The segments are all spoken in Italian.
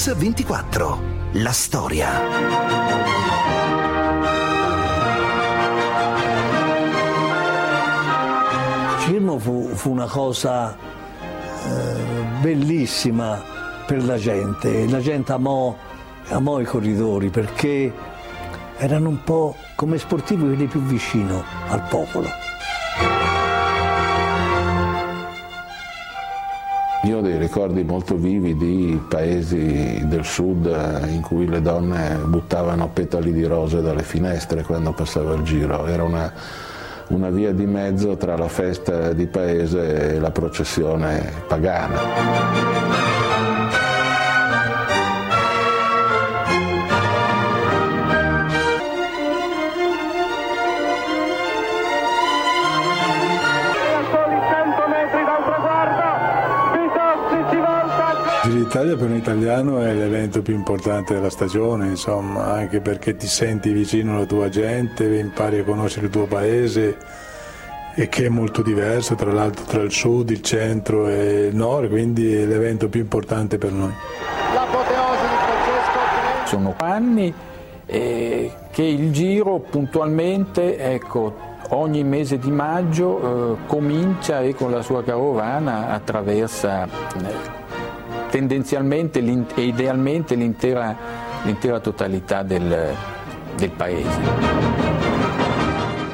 Mix 24. La storia. Ciclismo fu, fu una cosa eh, bellissima per la gente. La gente amò, amò i corridori perché erano un po' come sportivi quelli più vicino al popolo. Io ho dei ricordi molto vivi di paesi del sud in cui le donne buttavano petali di rose dalle finestre quando passava il giro. Era una, una via di mezzo tra la festa di paese e la processione pagana. l'Italia per un italiano è l'evento più importante della stagione, insomma, anche perché ti senti vicino alla tua gente, impari a conoscere il tuo paese e che è molto diverso tra l'altro tra il sud, il centro e il nord, quindi è l'evento più importante per noi. L'apoteosi di Francesco Sono anni eh, che il giro puntualmente, ecco, ogni mese di maggio eh, comincia e con la sua carovana attraversa eh, tendenzialmente e idealmente l'intera, l'intera totalità del, del paese.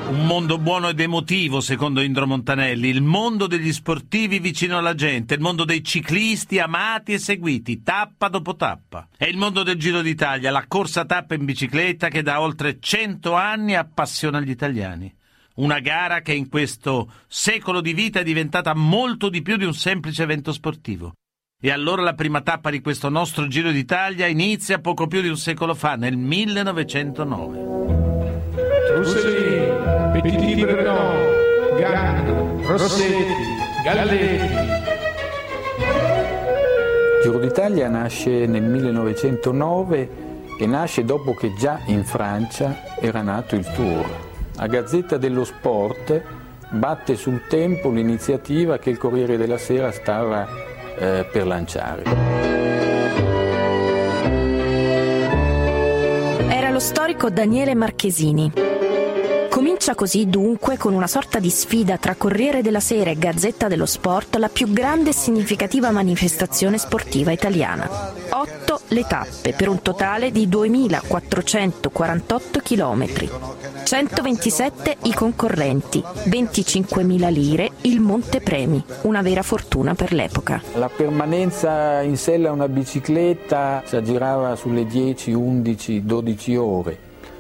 Un mondo buono ed emotivo, secondo Indro Montanelli, il mondo degli sportivi vicino alla gente, il mondo dei ciclisti amati e seguiti, tappa dopo tappa. È il mondo del Giro d'Italia, la corsa tappa in bicicletta che da oltre cento anni appassiona gli italiani. Una gara che in questo secolo di vita è diventata molto di più di un semplice evento sportivo. E allora la prima tappa di questo nostro Giro d'Italia inizia poco più di un secolo fa, nel 1909. Trussellini, Petit Breton, Ganna, Rossetti, Galletti. Il Giro d'Italia nasce nel 1909 e nasce dopo che già in Francia era nato il Tour. A Gazzetta dello Sport batte sul tempo l'iniziativa che il Corriere della Sera stava eh, per lanciare. Era lo storico Daniele Marchesini. Comincia così dunque con una sorta di sfida tra Corriere della Sera e Gazzetta dello Sport la più grande e significativa manifestazione sportiva italiana. Otto le tappe per un totale di 2.448 km. 127 i concorrenti, 25.000 lire il montepremi, una vera fortuna per l'epoca. La permanenza in sella a una bicicletta si aggirava sulle 10, 11, 12 ore,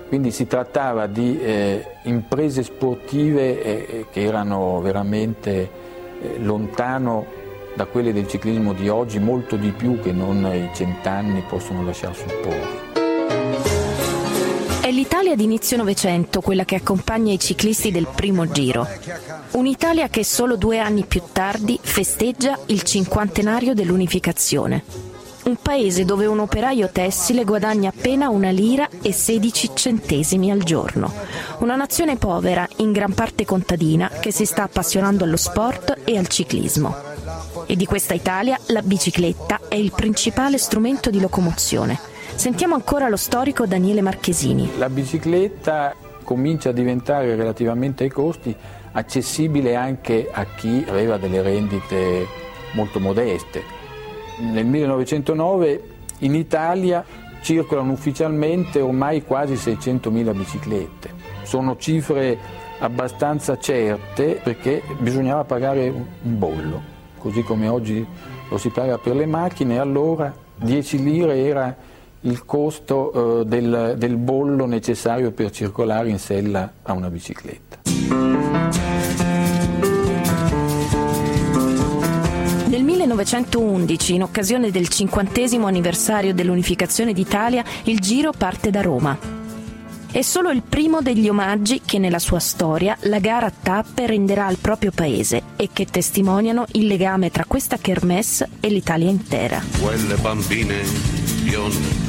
quindi si trattava di eh, imprese sportive eh, che erano veramente eh, lontano da quelle del ciclismo di oggi, molto di più che non i cent'anni possono lasciar supporre. È l'Italia di inizio Novecento quella che accompagna i ciclisti del primo giro. Un'Italia che solo due anni più tardi festeggia il cinquantenario dell'unificazione. Un paese dove un operaio tessile guadagna appena una lira e 16 centesimi al giorno. Una nazione povera, in gran parte contadina, che si sta appassionando allo sport e al ciclismo. E di questa Italia la bicicletta è il principale strumento di locomozione Sentiamo ancora lo storico Daniele Marchesini. La bicicletta comincia a diventare relativamente ai costi accessibile anche a chi aveva delle rendite molto modeste. Nel 1909 in Italia circolano ufficialmente ormai quasi 600.000 biciclette. Sono cifre abbastanza certe perché bisognava pagare un bollo, così come oggi lo si paga per le macchine, allora 10 lire era il costo eh, del, del bollo necessario per circolare in sella a una bicicletta. Nel 1911, in occasione del cinquantesimo anniversario dell'unificazione d'Italia, il Giro parte da Roma. È solo il primo degli omaggi che nella sua storia la gara a tappe renderà al proprio paese e che testimoniano il legame tra questa kermesse e l'Italia intera. Quelle bambine bionde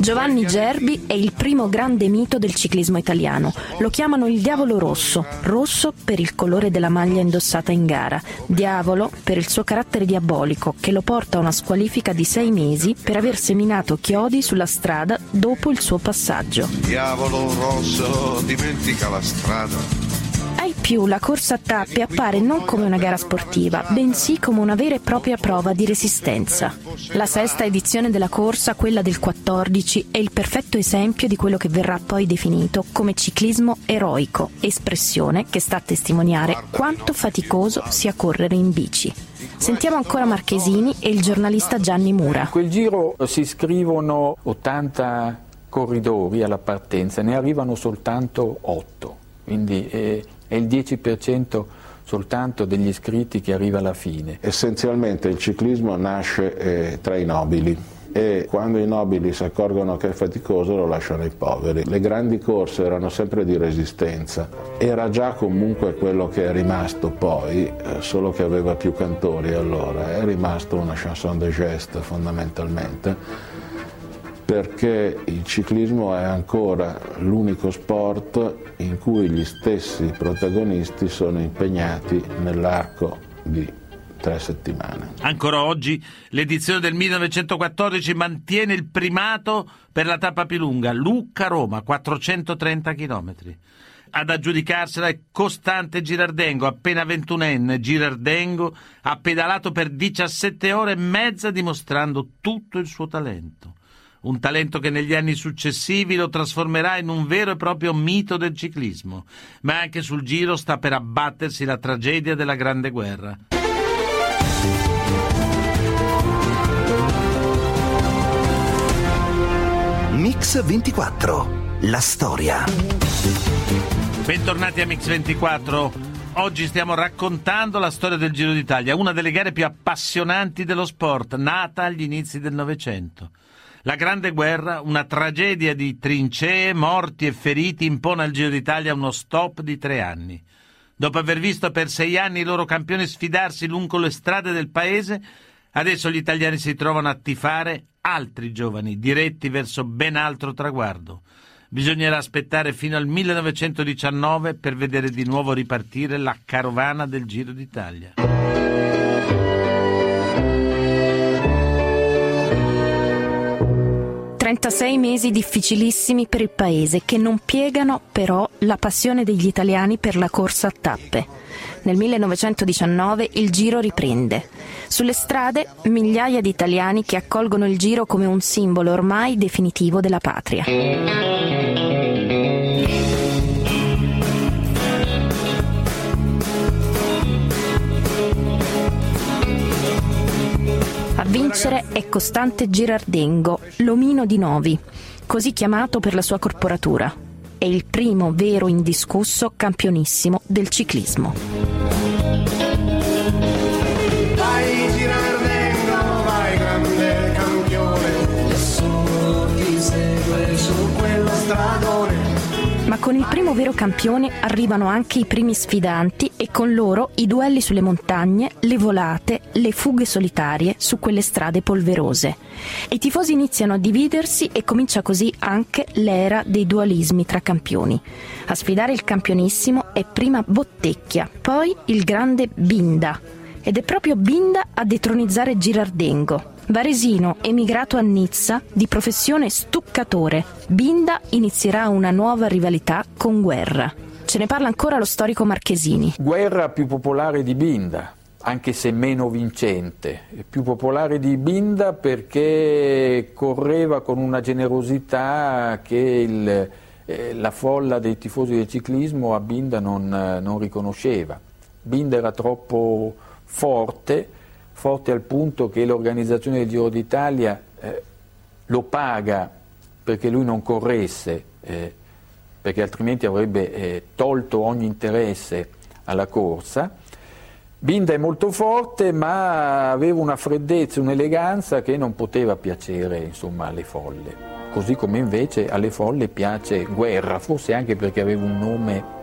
Giovanni Gerbi è il primo grande mito del ciclismo italiano. Lo chiamano il diavolo rosso, rosso per il colore della maglia indossata in gara, diavolo per il suo carattere diabolico che lo porta a una squalifica di sei mesi per aver seminato chiodi sulla strada dopo il suo passaggio. Diavolo rosso, dimentica la strada ai più la corsa a tappe appare non come una gara sportiva, bensì come una vera e propria prova di resistenza. La sesta edizione della corsa, quella del 14, è il perfetto esempio di quello che verrà poi definito come ciclismo eroico, espressione che sta a testimoniare quanto faticoso sia correre in bici. Sentiamo ancora Marchesini e il giornalista Gianni Mura. In quel giro si iscrivono 80 corridori alla partenza, ne arrivano soltanto 8, quindi eh, è il 10% soltanto degli iscritti che arriva alla fine. Essenzialmente il ciclismo nasce eh, tra i nobili e quando i nobili si accorgono che è faticoso lo lasciano ai poveri. Le grandi corse erano sempre di resistenza, era già comunque quello che è rimasto poi, eh, solo che aveva più cantori allora, è rimasto una chanson de geste fondamentalmente perché il ciclismo è ancora l'unico sport in cui gli stessi protagonisti sono impegnati nell'arco di tre settimane. Ancora oggi l'edizione del 1914 mantiene il primato per la tappa più lunga, Lucca-Roma, 430 km. Ad aggiudicarsela è Costante Girardengo, appena ventunenne. Girardengo ha pedalato per 17 ore e mezza dimostrando tutto il suo talento un talento che negli anni successivi lo trasformerà in un vero e proprio mito del ciclismo, ma anche sul giro sta per abbattersi la tragedia della Grande Guerra. Mix 24, la storia. Bentornati a Mix 24. Oggi stiamo raccontando la storia del Giro d'Italia, una delle gare più appassionanti dello sport, nata agli inizi del Novecento. La Grande Guerra, una tragedia di trincee, morti e feriti, impone al Giro d'Italia uno stop di tre anni. Dopo aver visto per sei anni i loro campioni sfidarsi lungo le strade del paese, adesso gli italiani si trovano a tifare altri giovani, diretti verso ben altro traguardo. Bisognerà aspettare fino al 1919 per vedere di nuovo ripartire la carovana del Giro d'Italia. 36 mesi difficilissimi per il paese che non piegano però la passione degli italiani per la corsa a tappe. Nel 1919 il Giro riprende. Sulle strade migliaia di italiani che accolgono il Giro come un simbolo ormai definitivo della patria. Vincere è Costante Girardengo, l'omino di Novi, così chiamato per la sua corporatura. È il primo vero indiscusso campionissimo del ciclismo. Con il primo vero campione arrivano anche i primi sfidanti e con loro i duelli sulle montagne, le volate, le fughe solitarie su quelle strade polverose. I tifosi iniziano a dividersi e comincia così anche l'era dei dualismi tra campioni. A sfidare il campionissimo è prima Bottecchia, poi il grande Binda. Ed è proprio Binda a detronizzare Girardengo, Varesino, emigrato a Nizza, di professione stuccatore, Binda inizierà una nuova rivalità con Guerra. Ce ne parla ancora lo storico Marchesini. Guerra più popolare di Binda, anche se meno vincente, più popolare di Binda perché correva con una generosità che il, eh, la folla dei tifosi del ciclismo a Binda non, eh, non riconosceva. Binda era troppo forte forte al punto che l'organizzazione del Giro d'Italia eh, lo paga perché lui non corresse, eh, perché altrimenti avrebbe eh, tolto ogni interesse alla corsa. Binda è molto forte ma aveva una freddezza, un'eleganza che non poteva piacere insomma, alle folle, così come invece alle folle piace Guerra, forse anche perché aveva un nome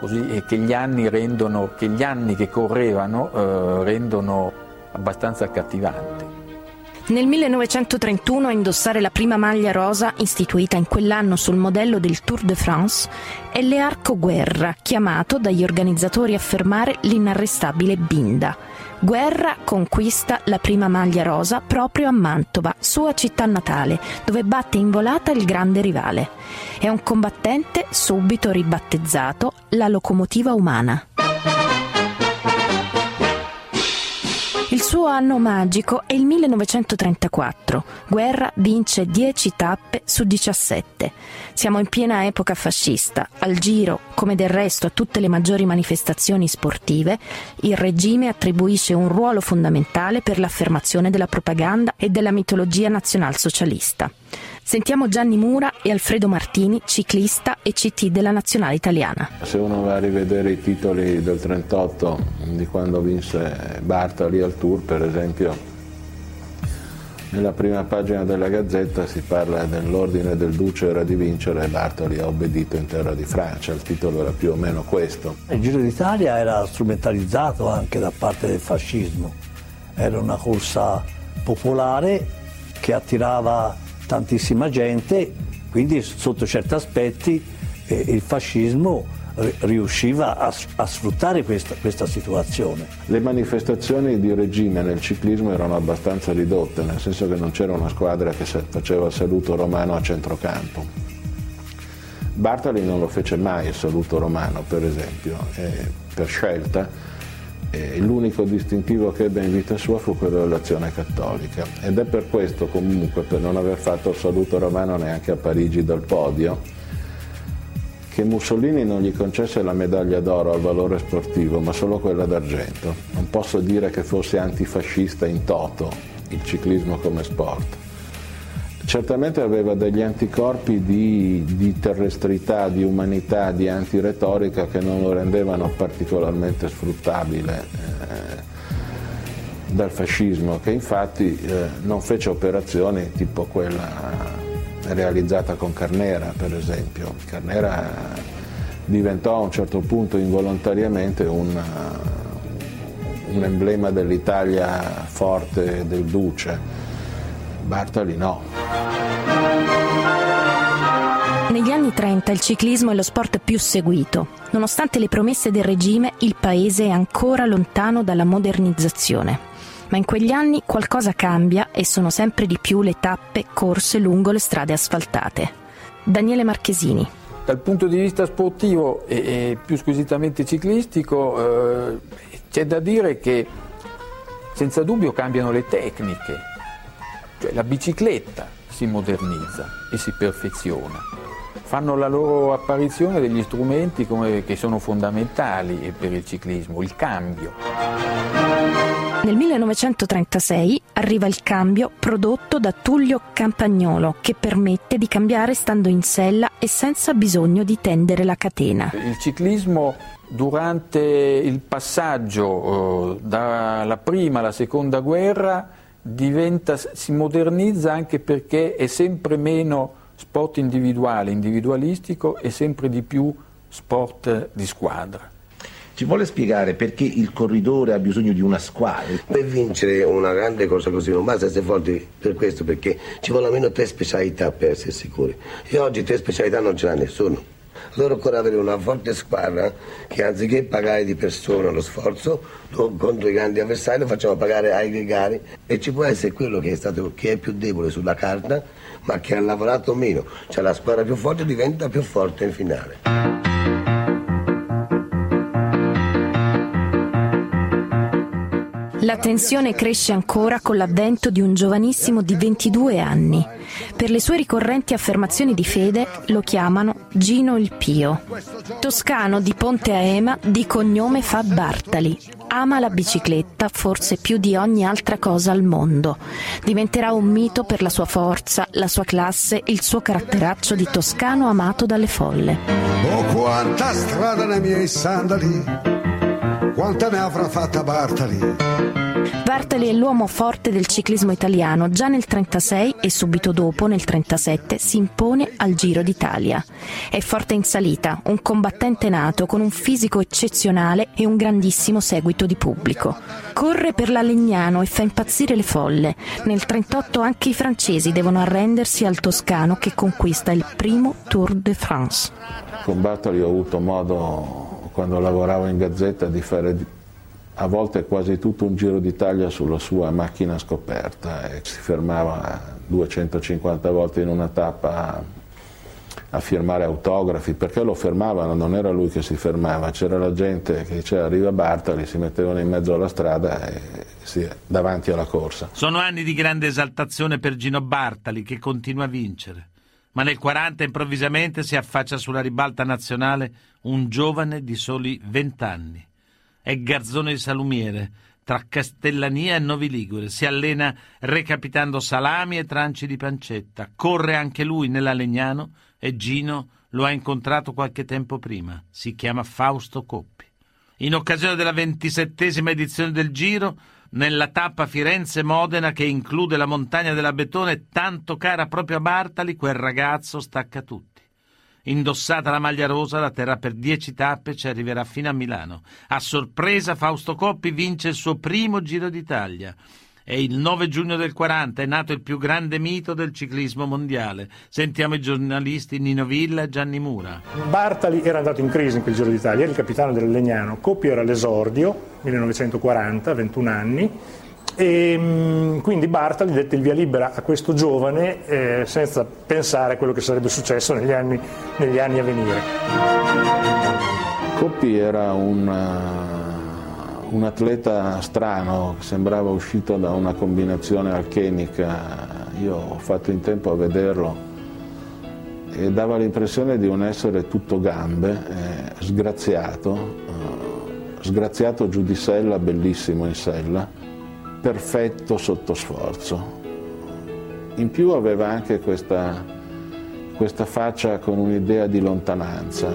così che gli anni, rendono, che, gli anni che correvano eh, rendono abbastanza accattivanti. Nel 1931 a indossare la prima maglia rosa istituita in quell'anno sul modello del Tour de France è Learco Guerra, chiamato dagli organizzatori a fermare l'inarrestabile Binda. Guerra conquista la prima maglia rosa proprio a Mantova, sua città natale, dove batte in volata il grande rivale. È un combattente subito ribattezzato la locomotiva umana. Suo anno magico è il 1934. Guerra vince 10 tappe su 17. Siamo in piena epoca fascista. Al giro, come del resto a tutte le maggiori manifestazioni sportive, il regime attribuisce un ruolo fondamentale per l'affermazione della propaganda e della mitologia nazionalsocialista. Sentiamo Gianni Mura e Alfredo Martini, ciclista e CT della nazionale italiana. Se uno va a rivedere i titoli del 38 di quando vinse Bartali al Tour, per esempio, nella prima pagina della Gazzetta si parla dell'ordine del Duce era di vincere e Bartoli ha obbedito in terra di Francia, il titolo era più o meno questo. Il Giro d'Italia era strumentalizzato anche da parte del fascismo, era una corsa popolare che attirava tantissima gente, quindi sotto certi aspetti eh, il fascismo riusciva a, a sfruttare questa, questa, situazione. Le manifestazioni di regime nel ciclismo erano abbastanza ridotte, nel senso che non c'era una squadra che faceva il saluto romano a centrocampo. Bartali non lo fece mai il saluto romano, per esempio, eh, per scelta e l'unico distintivo che ebbe in vita sua fu quello dell'azione cattolica ed è per questo comunque, per non aver fatto il saluto romano neanche a Parigi dal podio, che Mussolini non gli concesse la medaglia d'oro al valore sportivo, ma solo quella d'argento. Non posso dire che fosse antifascista in toto il ciclismo come sport certamente aveva degli anticorpi di, di, terrestrità, di umanità, di antiretorica che non lo rendevano particolarmente sfruttabile eh, dal fascismo, che infatti eh, non fece operazioni tipo quella realizzata con Carnera, per esempio. Carnera diventò a un certo punto involontariamente un, un emblema dell'Italia forte del Duce Bartoli no. Negli anni 30 il ciclismo è lo sport più seguito. Nonostante le promesse del regime, il paese è ancora lontano dalla modernizzazione. Ma in quegli anni qualcosa cambia e sono sempre di più le tappe corse lungo le strade asfaltate. Daniele Marchesini. Dal punto di vista sportivo e, e più squisitamente ciclistico eh, c'è da dire che senza dubbio cambiano le tecniche, cioè la bicicletta si modernizza e si perfeziona. Fanno la loro apparizione degli strumenti come, che sono fondamentali per il ciclismo, il cambio. Nel 1936 arriva il cambio prodotto da Tullio Campagnolo che permette di cambiare stando in sella e senza bisogno di tendere la catena. Il ciclismo durante il passaggio eh, dalla prima alla seconda guerra diventa, si modernizza anche perché è sempre meno sport individuale, individualistico e sempre di più sport di squadra. Ci vuole spiegare perché il corridore ha bisogno di una squadra? Per vincere una grande cosa così non basta essere forti per questo, perché ci vogliono almeno tre specialità per essere sicuri. E oggi tre specialità non ce l'ha nessuno. Allora occorre avere una forte squadra che anziché pagare di persona lo sforzo contro i grandi avversari lo facciamo pagare ai gregari e ci può essere quello che è, stato, che è più debole sulla carta ma che ha lavorato meno, cioè la squadra più forte diventa più forte in finale. La tensione cresce ancora con l'avvento di un giovanissimo di 22 anni. Per le sue ricorrenti affermazioni di fede lo chiamano Gino il Pio. Toscano di Ponte a Ema, di cognome fa Bartali. Ama la bicicletta forse più di ogni altra cosa al mondo. Diventerà un mito per la sua forza, la sua classe, il suo caratteraccio di toscano amato dalle folle. Oh quanta strada nei miei sandali Quanta ne avrà fatta Bartali? Bartali è l'uomo forte del ciclismo italiano. Già nel 36 e subito dopo, nel 37, si impone al Giro d'Italia. È forte in salita, un combattente nato con un fisico eccezionale e un grandissimo seguito di pubblico. Corre per la Legnano e fa impazzire le folle. Nel 38 anche i francesi devono arrendersi al toscano che conquista il primo Tour de France. Con Bartoli ho avuto modo, quando lavoravo in Gazzetta, di fare a volte quasi tutto un giro d'Italia sulla sua macchina scoperta e si fermava 250 volte in una tappa a firmare autografi, perché lo fermavano, non era lui che si fermava, c'era la gente che diceva arriva Bartali, si mettevano in mezzo alla strada e si, davanti alla corsa. Sono anni di grande esaltazione per Gino Bartali che continua a vincere, ma nel 40 improvvisamente si affaccia sulla ribalta nazionale un giovane di soli 20 anni è garzone di salumiere tra Castellania e Novi Ligure. Si allena recapitando salami e tranci di pancetta. Corre anche lui nella Legnano e Gino lo ha incontrato qualche tempo prima. Si chiama Fausto Coppi. In occasione della ventisettesima edizione del Giro, nella tappa Firenze-Modena che include la montagna della Betone, tanto cara proprio a Bartali, quel ragazzo stacca tutti. Indossata la maglia rosa, la terrà per dieci tappe ci arriverà fino a Milano. A sorpresa Fausto Coppi vince il suo primo Giro d'Italia. E il 9 giugno del 40 è nato il più grande mito del ciclismo mondiale. Sentiamo i giornalisti Nino Villa e Gianni Mura. Bartali era andato in crisi in quel Giro d'Italia, era il capitano del Legnano. Coppi era all'esordio, 1940, 21 anni, e mm, quindi Bartali dette il via libera a questo giovane eh, senza pensare a quello che sarebbe successo negli anni, negli anni a venire. Coppi era un, uh, un atleta strano, sembrava uscito da una combinazione alchemica. Io ho fatto in tempo a vederlo e dava l'impressione di un essere tutto gambe, eh, sgraziato, uh, sgraziato giù di sella, bellissimo in sella perfetto sotto sforzo. In più aveva anche questa, questa faccia con un'idea di lontananza.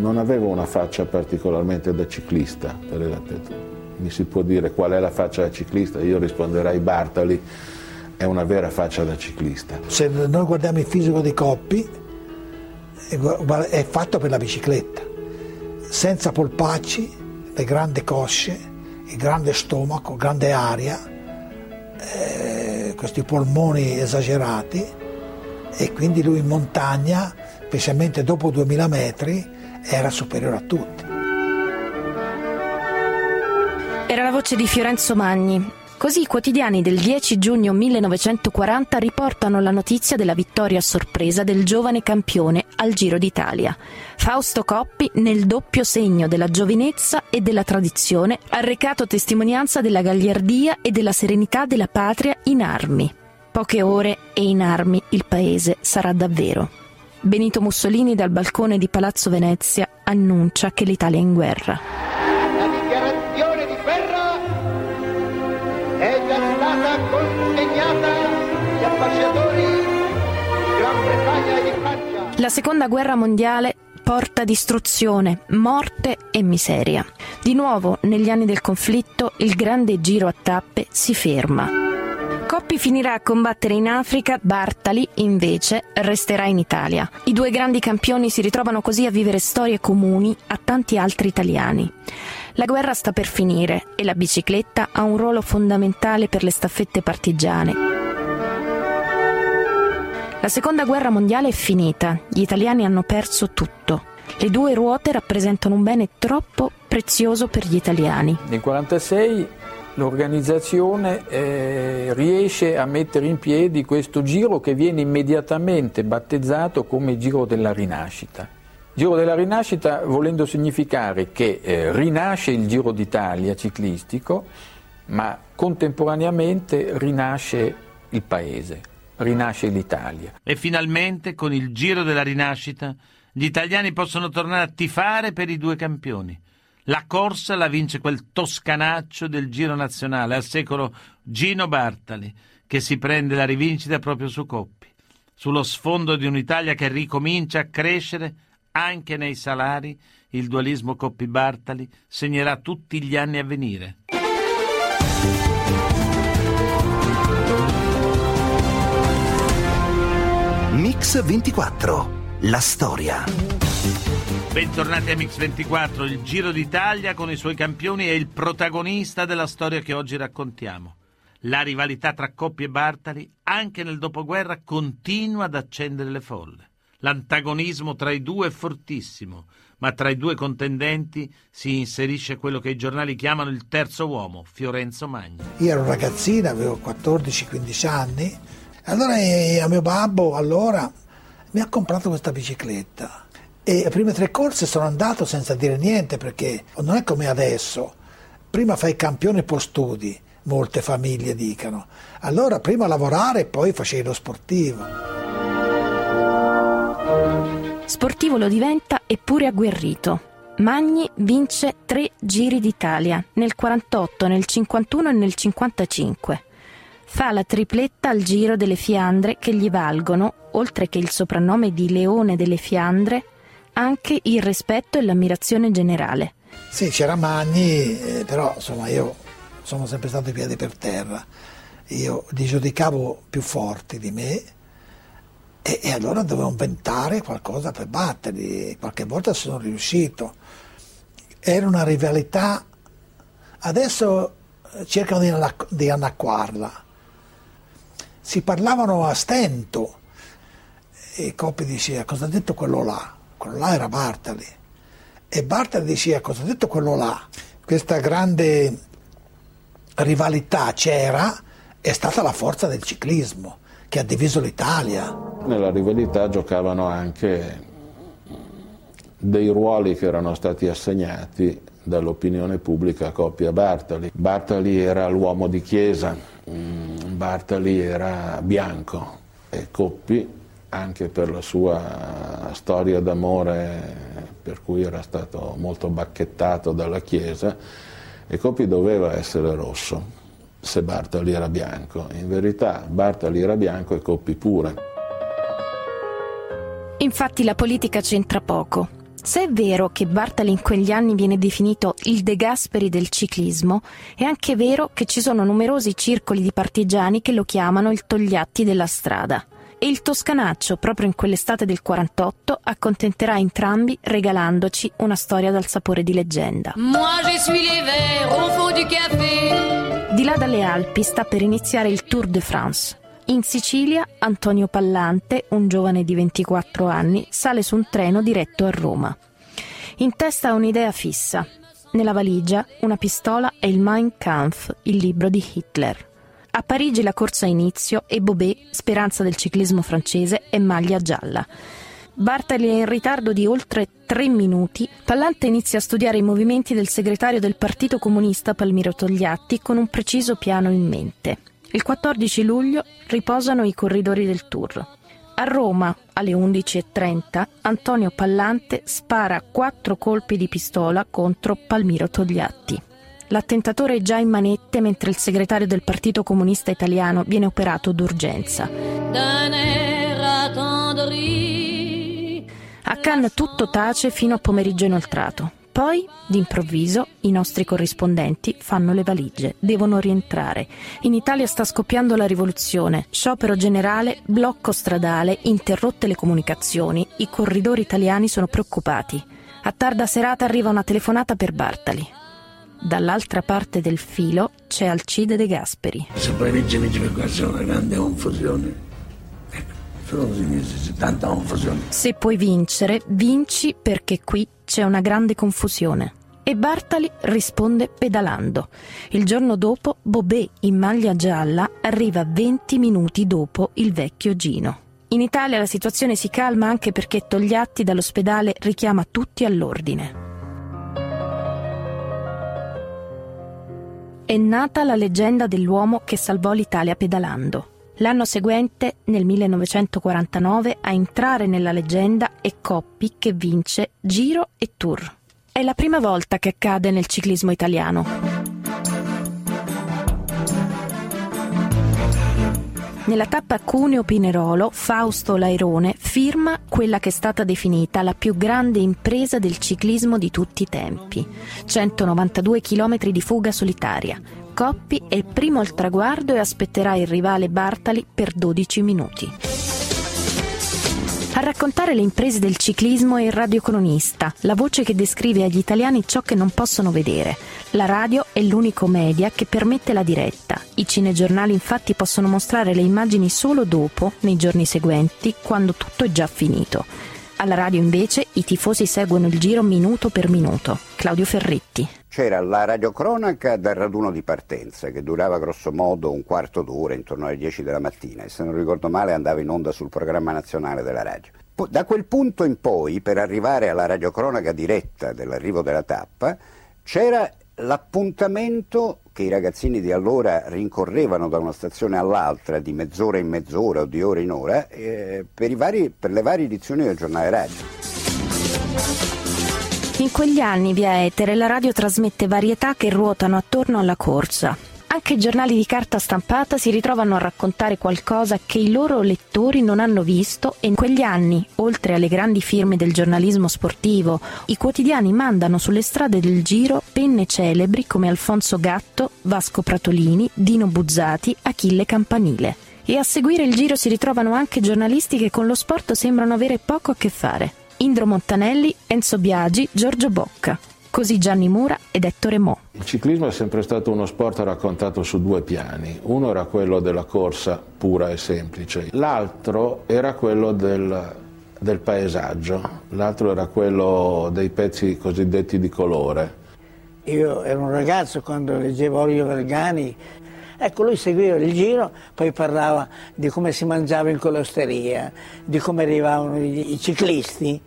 Non aveva una faccia particolarmente da ciclista, mi si può dire qual è la faccia da ciclista, io risponderei Bartali, è una vera faccia da ciclista. Se noi guardiamo il fisico dei Coppi, è fatto per la bicicletta, senza polpacci, le grandi cosce, il grande stomaco, grande aria, eh, questi polmoni esagerati e quindi lui in montagna, specialmente dopo 2000 metri, era superiore a tutti. Era la voce di Fiorenzo Magni, Così i quotidiani del 10 giugno 1940 riportano la notizia della vittoria a sorpresa del giovane campione al Giro d'Italia. Fausto Coppi, nel doppio segno della giovinezza e della tradizione, ha recato testimonianza della gagliardia e della serenità della patria in armi. Poche ore e in armi il paese sarà davvero. Benito Mussolini dal balcone di Palazzo Venezia annuncia che l'Italia è in guerra. La seconda guerra mondiale porta distruzione, morte e miseria. Di nuovo, negli anni del conflitto, il grande giro a tappe si ferma. Coppi finirà a combattere in Africa, Bartali, invece, resterà in Italia. I due grandi campioni si ritrovano così a vivere storie comuni a tanti altri italiani. La guerra sta per finire e la bicicletta ha un ruolo fondamentale per le staffette partigiane. La seconda guerra mondiale è finita, gli italiani hanno perso tutto. Le due ruote rappresentano un bene troppo prezioso per gli italiani. Nel 1946 l'organizzazione eh, riesce a mettere in piedi questo giro che viene immediatamente battezzato come Giro della Rinascita. Giro della Rinascita volendo significare che eh, rinasce il Giro d'Italia ciclistico, ma contemporaneamente rinasce il paese rinasce l'Italia. E finalmente, con il giro della rinascita, gli italiani possono tornare a tifare per i due campioni. La corsa la vince quel toscanaccio del giro nazionale, al secolo Gino Bartali, che si prende la rivincita proprio su Coppi, sullo sfondo di un'Italia che ricomincia a crescere anche nei salari, il dualismo Coppi-Bartali segnerà tutti gli anni a venire. Mix 24. La storia. Bentornati a Mix 24, il Giro d'Italia con i suoi campioni è il protagonista della storia che oggi raccontiamo. La rivalità tra Coppi e Bartali, anche nel dopoguerra, continua ad accendere le folle. L'antagonismo tra i due è fortissimo, ma tra i due contendenti si inserisce quello che i giornali chiamano il terzo uomo, Fiorenzo Magni. Io ero ragazzina, avevo 14-15 anni, allora eh, a mio babbo allora mi ha comprato questa bicicletta e le prime tre corse sono andato senza dire niente perché non è come adesso, prima fai campione poi studi, molte famiglie dicono, allora prima lavorare e poi facevi lo sportivo. Sportivo lo diventa eppure agguerrito. Magni vince tre giri d'Italia nel 48, nel 51 e nel 55. Fa la tripletta al Giro delle Fiandre che gli valgono, oltre che il soprannome di Leone delle Fiandre, anche il rispetto e l'ammirazione generale. Sì, c'era Magni, eh, però insomma io sono sempre stato i piedi per terra. Io li giudicavo più forti di me e, e, allora dovevo inventare qualcosa per batterli. Qualche volta sono riuscito. Era una rivalità. Adesso cercano di, di annacquarla. Si parlavano a stento e Coppi diceva cosa ha detto quello là? Quello là era Bartali. E Bartali diceva cosa ha detto quello là? Questa grande rivalità c'era, è stata la forza del ciclismo che ha diviso l'Italia. Nella rivalità giocavano anche dei ruoli che erano stati assegnati dall'opinione pubblica a Coppia Bartali. Bartali era l'uomo di chiesa, Bartali era bianco e Coppi, anche per la sua storia d'amore per cui era stato molto bacchettato dalla chiesa, e Coppi doveva essere rosso se Bartali era bianco. In verità Bartali era bianco e Coppi pure. Infatti la politica c'entra poco. Se è vero che Bartali in quegli anni viene definito il De Gasperi del ciclismo, è anche vero che ci sono numerosi circoli di partigiani che lo chiamano il Togliatti della strada. E il Toscanaccio, proprio in quell'estate del 48, accontenterà entrambi regalandoci una storia dal sapore di leggenda. Moi je suis les verts au fond du café. Di là dalle Alpi sta per iniziare il Tour de France. In Sicilia, Antonio Pallante, un giovane di 24 anni, sale su un treno diretto a Roma. In testa ha un'idea fissa. Nella valigia una pistola e il Mein Kampf, il libro di Hitler. A Parigi la corsa ha inizio e Bobet, speranza del ciclismo francese, è maglia gialla. Bartali è in ritardo di oltre tre minuti. Pallante inizia a studiare i movimenti del segretario del Partito Comunista Palmiro Togliatti con un preciso piano in mente. Il 14 luglio riposano i corridori del Tour. A Roma, alle 11.30, Antonio Pallante spara quattro colpi di pistola contro Palmiro Togliatti. L'attentatore è già in manette mentre il segretario del Partito Comunista Italiano viene operato d'urgenza. A Cannes tutto tace fino a pomeriggio inoltrato. Poi, d'improvviso, i nostri corrispondenti fanno le valigie, devono rientrare. In Italia sta scoppiando la rivoluzione, sciopero generale, blocco stradale, interrotte le comunicazioni, i corridori italiani sono preoccupati. A tarda serata arriva una telefonata per Bartali. Dall'altra parte del filo c'è Alcide De Gasperi. Vince per questa una grande confusione. Se puoi vincere, vinci perché qui c'è una grande confusione. E Bartali risponde pedalando. Il giorno dopo, Bobet in maglia gialla arriva 20 minuti dopo il vecchio Gino. In Italia la situazione si calma anche perché Togliatti dall'ospedale richiama tutti all'ordine. è nata la leggenda dell'uomo che salvò l'Italia pedalando. L'anno seguente, nel 1949, a entrare nella leggenda è Coppi che vince Giro e Tour. È la prima volta che accade nel ciclismo italiano. Nella tappa Cuneo-Pinerolo, Fausto Lairone firma quella che è stata definita la più grande impresa del ciclismo di tutti i tempi. 192 km di fuga solitaria. Coppi è il primo al traguardo e aspetterà il rivale Bartali per 12 minuti. A raccontare le imprese del ciclismo è il radiocronista, la voce che descrive agli italiani ciò che non possono vedere. La radio è l'unico media che permette la diretta. I cinegiornali infatti possono mostrare le immagini solo dopo, nei giorni seguenti, quando tutto è già finito. Alla radio invece i tifosi seguono il giro minuto per minuto. Claudio Ferretti. C'era la radiocronaca dal raduno di partenza che durava grosso modo un quarto d'ora, intorno alle 10 della mattina e se non ricordo male andava in onda sul programma nazionale della radio. Da quel punto in poi, per arrivare alla radiocronaca diretta dell'arrivo della tappa, c'era l'appuntamento che i ragazzini di allora rincorrevano da una stazione all'altra di mezz'ora in mezz'ora o di ora in ora eh, per, vari, per le varie edizioni del giornale radio. In quegli anni via etere la radio trasmette varietà che ruotano attorno alla corsa. Anche i giornali di carta stampata si ritrovano a raccontare qualcosa che i loro lettori non hanno visto e in quegli anni, oltre alle grandi firme del giornalismo sportivo, i quotidiani mandano sulle strade del giro penne celebri come Alfonso Gatto, Vasco Pratolini, Dino Buzzati, Achille Campanile. E a seguire il giro si ritrovano anche giornalisti che con lo sport sembrano avere poco a che fare. Indro Montanelli, Enzo Biagi, Giorgio Bocca. Così Gianni Mura ed Ettore Mo. Il ciclismo è sempre stato uno sport raccontato su due piani. Uno era quello della corsa pura e semplice, l'altro era quello del, del paesaggio, l'altro era quello dei pezzi cosiddetti di colore. Io ero un ragazzo quando leggevo Orio Vergani, Ecco, lui seguiva il giro, poi parlava di come si mangiava in quell'osteria, di come arrivavano i, ciclisti,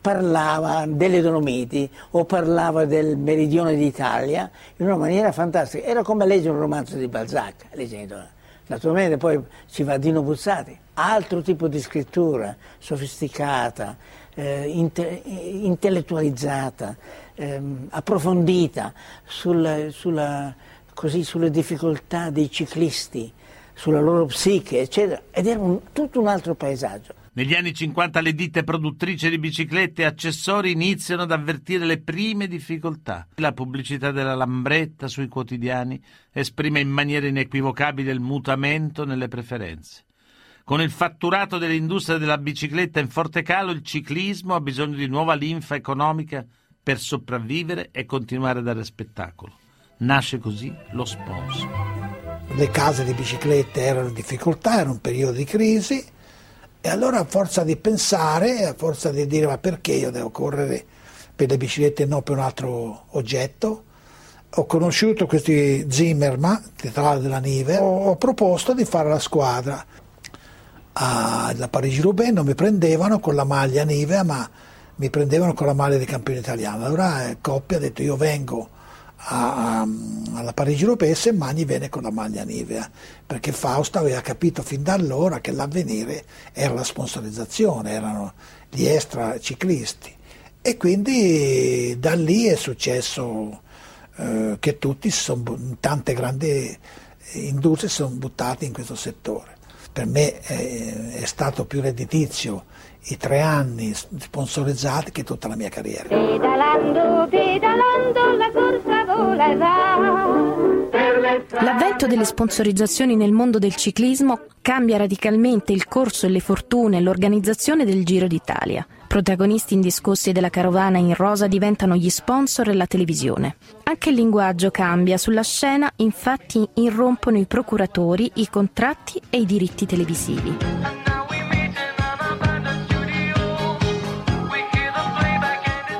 parlava delle Dolomiti o parlava del meridione d'Italia in una maniera fantastica. Era come leggere un romanzo di Balzac, leggendo. Naturalmente poi ci va Dino Buzzati, altro tipo di scrittura, sofisticata, eh, inte- intellettualizzata, eh, approfondita sul, sulla così sulle difficoltà dei ciclisti, sulla loro psiche, eccetera, ed era un, tutto un altro paesaggio. Negli anni 50 le ditte produttrici di biciclette e accessori iniziano ad avvertire le prime difficoltà. La pubblicità della Lambretta sui quotidiani esprime in maniera inequivocabile il mutamento nelle preferenze. Con il fatturato dell'industria della bicicletta in forte calo, il ciclismo ha bisogno di nuova linfa economica per sopravvivere e continuare a dare spettacolo. Nasce così lo sponsor. Le case di biciclette erano in difficoltà, era un periodo di crisi e allora a forza di pensare, a forza di dire ma perché io devo correre per le biciclette e non per un altro oggetto, ho conosciuto questi Zimmerman, titolare della Nive, ho, proposto di fare la squadra alla Parigi-Roubaix, non mi prendevano con la maglia Nivea ma mi prendevano con la maglia di campione italiano. Allora eh, Coppia ha detto io vengo a, alla Parigi Europea e Semmagni venne con la maglia Nivea, perché Fausto aveva capito fin da allora che l'avvenire era la sponsorizzazione, erano gli extra ciclisti. E quindi da lì è successo eh, che tutti, sono, tante grandi industrie si sono buttate in questo settore. Per me eh, è stato più redditizio i tre anni sponsorizzati che tutta la mia carriera. Pedalando, pedalando, la corsa L'avvento delle sponsorizzazioni nel mondo del ciclismo cambia radicalmente il corso e le fortune e l'organizzazione del Giro d'Italia. Protagonisti indiscussi della carovana in rosa diventano gli sponsor e la televisione. Anche il linguaggio cambia, sulla scena infatti irrompono i procuratori, i contratti e i diritti televisivi.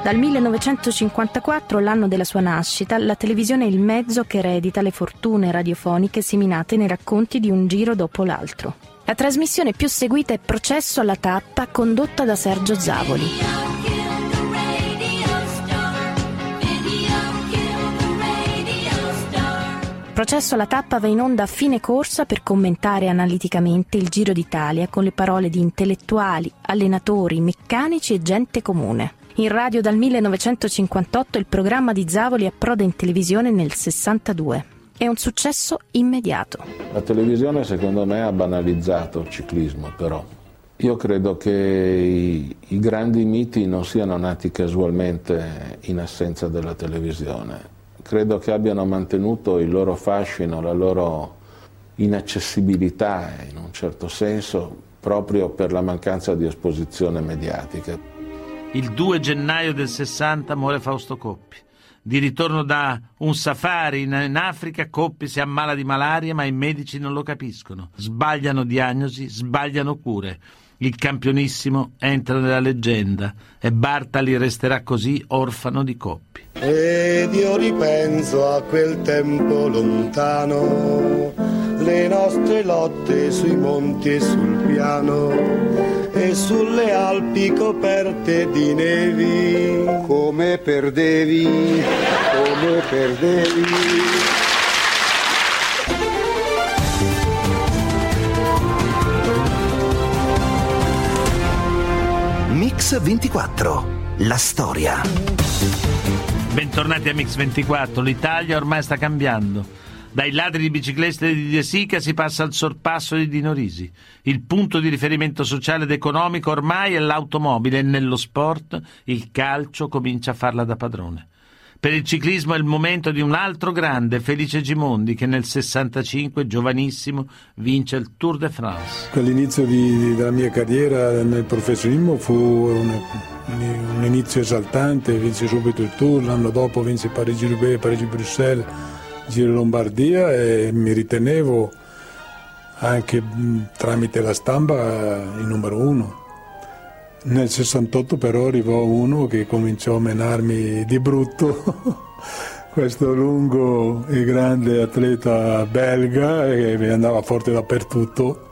Dal 1954, l'anno della sua nascita, la televisione è il mezzo che eredita le fortune radiofoniche seminate nei racconti di un giro dopo l'altro. La trasmissione più seguita è Processo alla tappa, condotta da Sergio Zavoli. Processo alla tappa va in onda a fine corsa per commentare analiticamente il Giro d'Italia con le parole di intellettuali, allenatori, meccanici e gente comune. In radio dal 1958 il programma di Zavoli approda in televisione nel 62. e un successo immediato. La televisione secondo me ha banalizzato il ciclismo però. Io credo che i, i grandi miti non siano nati casualmente in assenza della televisione. Credo che abbiano mantenuto il loro fascino, la loro inaccessibilità in un certo senso proprio per la mancanza di esposizione mediatica. Il 2 gennaio del 60 muore Fausto Coppi. Di ritorno da un safari in, Africa, Coppi si ammala di malaria, ma i medici non lo capiscono. Sbagliano diagnosi, sbagliano cure. Il campionissimo entra nella leggenda e Bartali resterà così orfano di Coppi. Ed io ripenso a quel tempo lontano, le nostre lotte sui monti e sul piano e sulle Alpi coperte di nevi. Come perdevi, come perdevi. Mix 24. La storia. Bentornati a Mix 24. L'Italia ormai sta cambiando. Dai ladri di biciclette di De Sica si passa al sorpasso di Dino Risi. Il punto di riferimento sociale ed economico ormai è l'automobile e nello sport il calcio comincia a farla da padrone. Per il ciclismo è il momento di un altro grande, Felice Gimondi, che nel 65, giovanissimo, vince il Tour de France. L'inizio di, della mia carriera nel professionismo fu un, un inizio esaltante, vinse subito il Tour, l'anno dopo vinse Parigi-Roubaix, Parigi-Bruxelles, Giro Lombardia e mi ritenevo anche tramite la stampa il numero uno. Nel 68 però arrivò uno che cominciò a menarmi di brutto, questo lungo e grande atleta belga che andava forte dappertutto,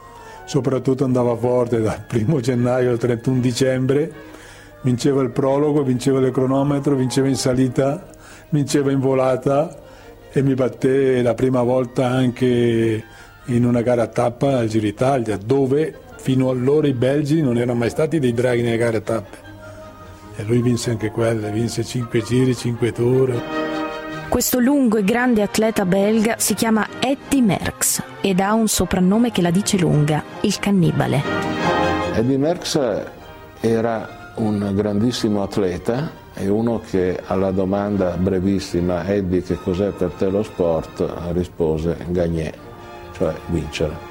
soprattutto andava forte dal 1 gennaio al 31 dicembre, vinceva il prologo, vinceva il cronometro, vinceva in salita, vinceva in volata e mi batté la prima volta anche in una gara a tappa al Giro Italia, dove fino allora i belgi non erano mai stati dei draghi nelle gare a tappe. E lui vinse anche quelle, vinse 5 giri, 5 tour. Questo lungo e grande atleta belga si chiama Eddie Merckx ed ha un soprannome che la dice lunga, il cannibale. Eddie Merckx era un grandissimo atleta e uno che alla domanda brevissima Eddie che cos'è per te lo sport rispose gagner, cioè vincere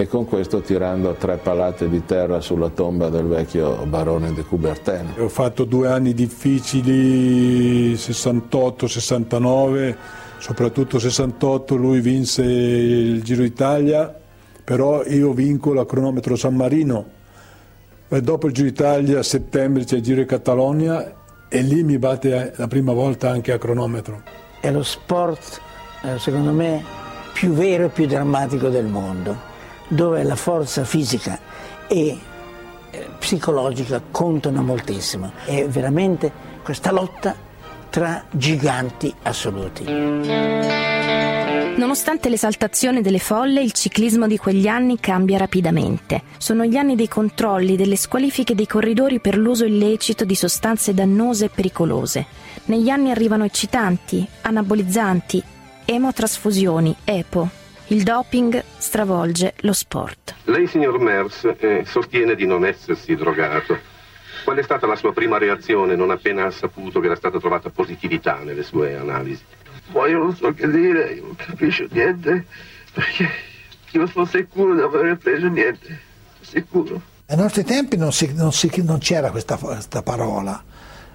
e con questo tirando tre palate di terra sulla tomba del vecchio barone di Coubertin. Ho fatto due anni difficili, 68-69, soprattutto 68 lui vinse il Giro d'Italia, però io vinco la cronometro San Marino. E dopo il Giro d'Italia a settembre c'è il Giro di Catalogna e lì mi batte la prima volta anche a cronometro. È lo sport, eh, secondo me, più vero e più drammatico del mondo dove la forza fisica e psicologica contano moltissimo. È veramente questa lotta tra giganti assoluti. Nonostante l'esaltazione delle folle, il ciclismo di quegli anni cambia rapidamente. Sono gli anni dei controlli, delle squalifiche dei corridori per l'uso illecito di sostanze dannose e pericolose. Negli anni arrivano eccitanti, anabolizzanti, emotrasfusioni, EPO, il doping stravolge lo sport. Lei, signor Mers, eh, sostiene di non essersi drogato. Qual è stata la sua prima reazione non appena ha saputo che era stata trovata positività nelle sue analisi? Poi io non so che dire, io non capisco niente, perché io sono sicuro di aver preso niente, sicuro. Ai nostri tempi non, si, non, si, non c'era questa, questa, parola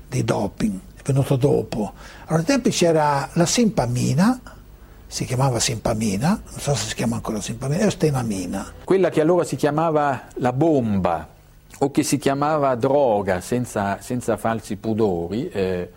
di doping, è venuto dopo. Ai nostri tempi c'era la simpamina, si chiamava simpamina, non so se si chiama ancora simpamina, e ostenamina. Quella che allora si chiamava la bomba o che si chiamava droga senza, senza falsi pudori, eh,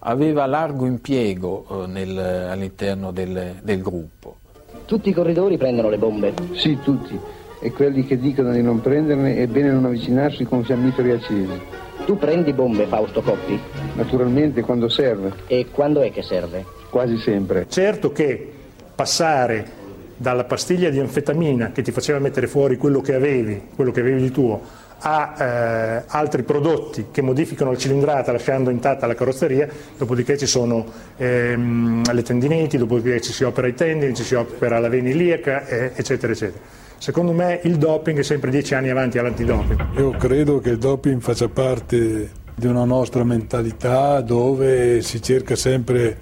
aveva largo impiego eh, nel, all'interno del, del gruppo. Tutti i corridori prendono le bombe? Sì, tutti. E quelli che dicono di non prenderne è bene non avvicinarsi con fiammiferi accesi. Tu prendi bombe, Fausto Coppi? Naturalmente, quando serve. E quando è che serve? Quasi sempre. Certo che passare dalla pastiglia di anfetamina che ti faceva mettere fuori quello che avevi, quello che avevi di tuo, a eh, altri prodotti che modificano la cilindrata lasciando intatta la carrozzeria, dopodiché ci sono ehm, le tendiniti, dopodiché ci si opera i tendini, ci si opera la vena iliaca, eh, eccetera, eccetera. Secondo me il doping è sempre dieci anni avanti all'antidoping. Io credo che il doping faccia parte di una nostra mentalità dove si cerca sempre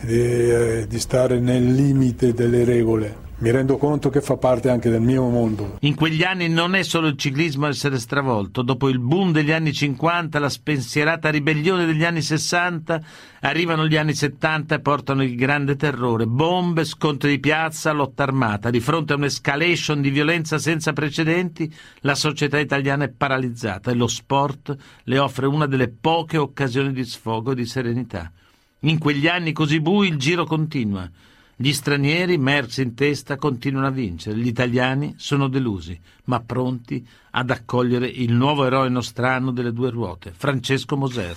di, eh, di stare nel limite delle regole mi rendo conto che fa parte anche del mio mondo. In quegli anni non è solo il ciclismo a essere stravolto. Dopo il boom degli anni 50, la spensierata ribellione degli anni 60, arrivano gli anni 70 e portano il grande terrore. Bombe, scontri di piazza, lotta armata. Di fronte a un'escalation di violenza senza precedenti, la società italiana è paralizzata e lo sport le offre una delle poche occasioni di sfogo e di serenità. In quegli anni così bui il giro continua. Gli stranieri, mersi in testa, continuano a vincere. Gli italiani sono delusi, ma pronti ad accogliere il nuovo eroe nostrano delle due ruote, Francesco Moser.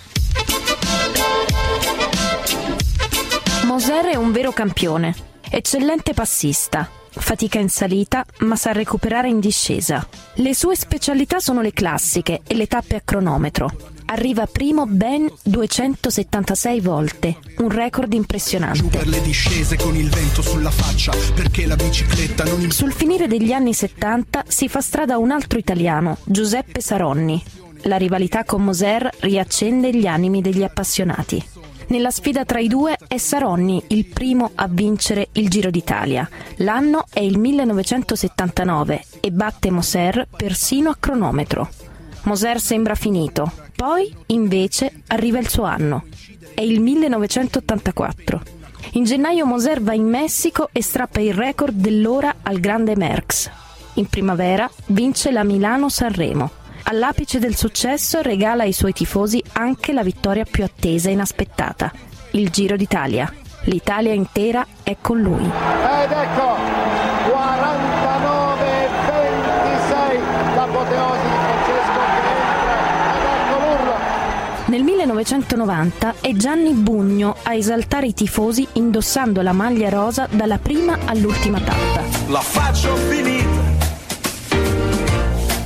Moser è un vero campione, eccellente passista. Fatica in salita, ma sa recuperare in discesa. Le sue specialità sono le classiche e le tappe a cronometro. Arriva primo ben 276 volte, un record impressionante. Faccia, non... Sul finire degli anni 70 si fa strada un altro italiano, Giuseppe Saronni. La rivalità con Moser riaccende gli animi degli appassionati. Nella sfida tra i due è Saronni il primo a vincere il Giro d'Italia. L'anno è il 1979 e batte Moser persino a cronometro. Moser sembra finito, poi invece arriva il suo anno. È il 1984. In gennaio Moser va in Messico e strappa il record dell'ora al grande Merckx. In primavera vince la Milano-Sanremo. All'apice del successo regala ai suoi tifosi anche la vittoria più attesa e inaspettata, il Giro d'Italia. L'Italia intera è con lui. Ed ecco, 49-26, l'apoteosi di Francesco che entra ed ecco l'urlo. Nel 1990 è Gianni Bugno a esaltare i tifosi indossando la maglia rosa dalla prima all'ultima tappa. La faccio finita,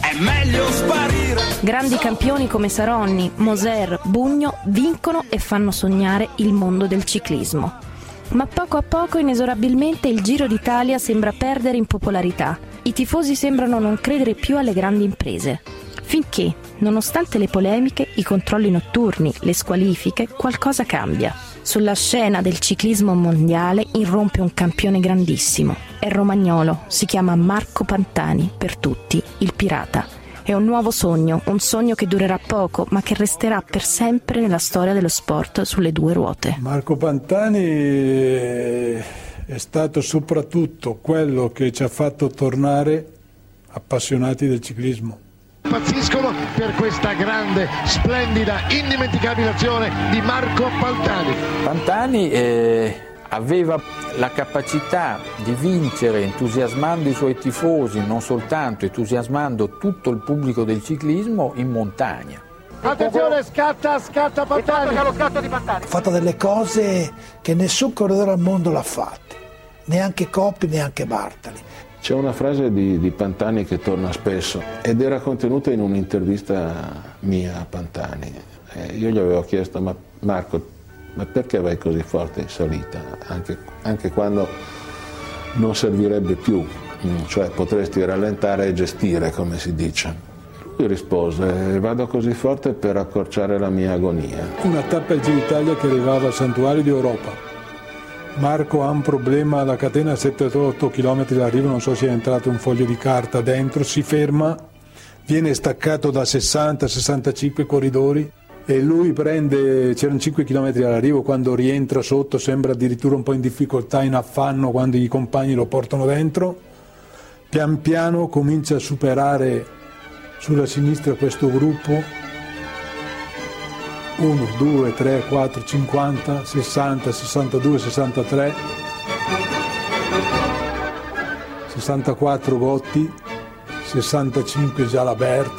è meglio sparire. Grandi campioni come Saronni, Moser, Bugno vincono e fanno sognare il mondo del ciclismo. Ma poco a poco, inesorabilmente, il Giro d'Italia sembra perdere in popolarità. I tifosi sembrano non credere più alle grandi imprese. Finché, nonostante le polemiche, i controlli notturni, le squalifiche, qualcosa cambia. Sulla scena del ciclismo mondiale irrompe un campione grandissimo. È romagnolo, si chiama Marco Pantani, per tutti il pirata. È un nuovo sogno, un sogno che durerà poco, ma che resterà per sempre nella storia dello sport sulle due ruote. Marco Pantani è stato soprattutto quello che ci ha fatto tornare appassionati del ciclismo. Impazziscono per questa grande, splendida, indimenticabile azione di Marco Pantani. Pantani eh, aveva la capacità di vincere entusiasmando i suoi tifosi, non soltanto entusiasmando tutto il pubblico del ciclismo in montagna. Attenzione, scatta, scatta Pantani. C'è lo scatto di Pantani. Ha fatto delle cose che nessun corridore al mondo l'ha fatte, neanche Coppi, neanche Bartali. C'è una frase di, di, Pantani che torna spesso ed era contenuta in un'intervista mia a Pantani. Eh, io gli avevo chiesto, ma Marco, ma perché vai così forte in salita, anche, anche quando non servirebbe più, mm, cioè potresti rallentare e gestire, come si dice. Lui rispose, vado così forte per accorciare la mia agonia. Una tappa al Giro d'Italia che arrivava al santuario di Europa. Marco ha un problema, la catena a 7-8 km d'arrivo, non so se è entrato un foglio di carta dentro, si ferma, viene staccato da 60-65 corridori e lui prende, c'erano 5 km all'arrivo, quando rientra sotto sembra addirittura un po' in difficoltà, in affanno quando i compagni lo portano dentro, pian piano comincia a superare sulla sinistra questo gruppo, 1, 2, 3, 4, 50, 60, 62, 63, 64 Gotti, 65 Jalabert,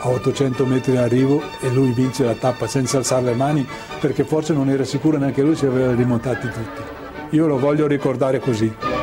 a 800 metri in arrivo e lui vince la tappa senza alzare le mani perché forse non era sicuro neanche lui se aveva rimontati tutti. Io lo voglio ricordare così.